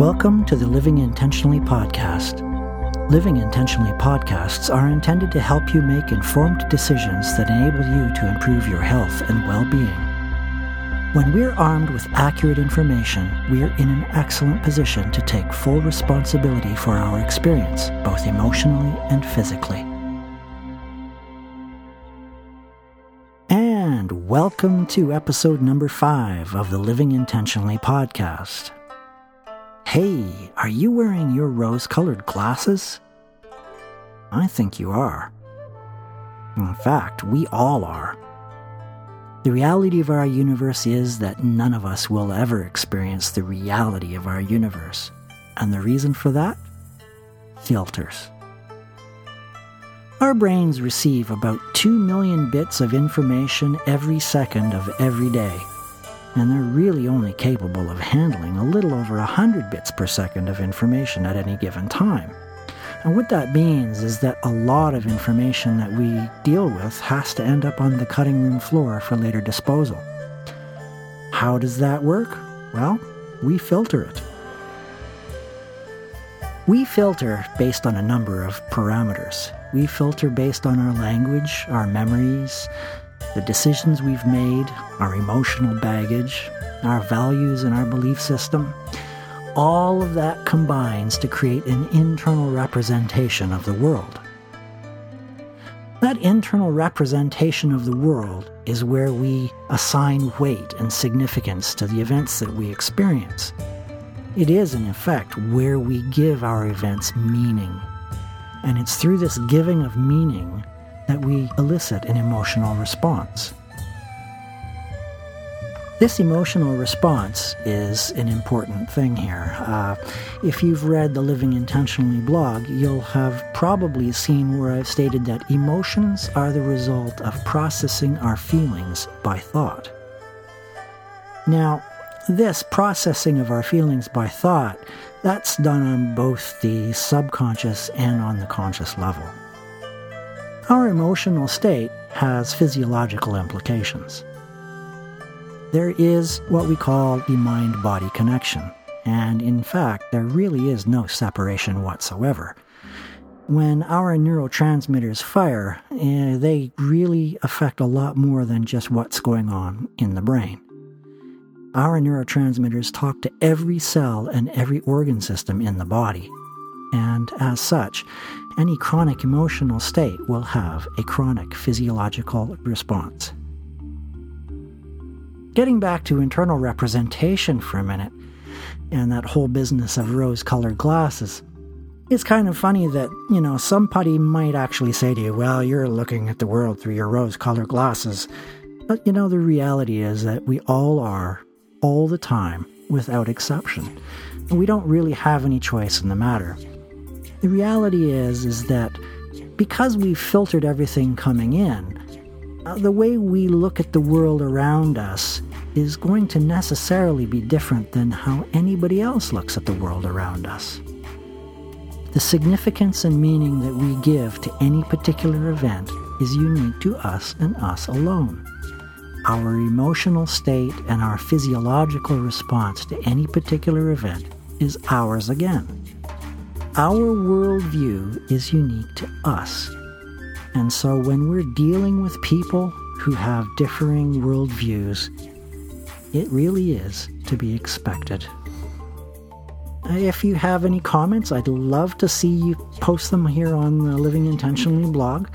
Welcome to the Living Intentionally podcast. Living Intentionally podcasts are intended to help you make informed decisions that enable you to improve your health and well being. When we're armed with accurate information, we're in an excellent position to take full responsibility for our experience, both emotionally and physically. And welcome to episode number five of the Living Intentionally podcast. Hey, are you wearing your rose colored glasses? I think you are. In fact, we all are. The reality of our universe is that none of us will ever experience the reality of our universe. And the reason for that? Filters. Our brains receive about 2 million bits of information every second of every day and they're really only capable of handling a little over 100 bits per second of information at any given time. And what that means is that a lot of information that we deal with has to end up on the cutting room floor for later disposal. How does that work? Well, we filter it. We filter based on a number of parameters. We filter based on our language, our memories, the decisions we've made, our emotional baggage, our values, and our belief system, all of that combines to create an internal representation of the world. That internal representation of the world is where we assign weight and significance to the events that we experience. It is, in effect, where we give our events meaning. And it's through this giving of meaning that we elicit an emotional response. This emotional response is an important thing here. Uh, if you've read the Living Intentionally blog, you'll have probably seen where I've stated that emotions are the result of processing our feelings by thought. Now, this processing of our feelings by thought, that's done on both the subconscious and on the conscious level. Our emotional state has physiological implications. There is what we call the mind body connection, and in fact, there really is no separation whatsoever. When our neurotransmitters fire, eh, they really affect a lot more than just what's going on in the brain. Our neurotransmitters talk to every cell and every organ system in the body, and as such, any chronic emotional state will have a chronic physiological response. Getting back to internal representation for a minute, and that whole business of rose colored glasses, it's kind of funny that, you know, somebody might actually say to you, well, you're looking at the world through your rose colored glasses. But, you know, the reality is that we all are, all the time, without exception. And we don't really have any choice in the matter. The reality is is that because we've filtered everything coming in, uh, the way we look at the world around us is going to necessarily be different than how anybody else looks at the world around us. The significance and meaning that we give to any particular event is unique to us and us alone. Our emotional state and our physiological response to any particular event is ours again. Our worldview is unique to us. And so when we're dealing with people who have differing worldviews, it really is to be expected. If you have any comments, I'd love to see you post them here on the Living Intentionally blog.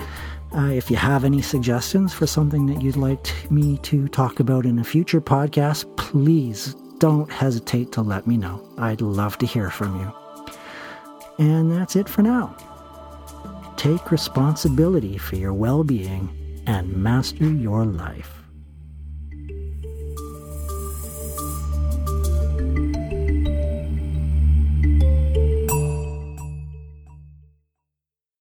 Uh, if you have any suggestions for something that you'd like me to talk about in a future podcast, please don't hesitate to let me know. I'd love to hear from you. And that's it for now. Take responsibility for your well being and master your life.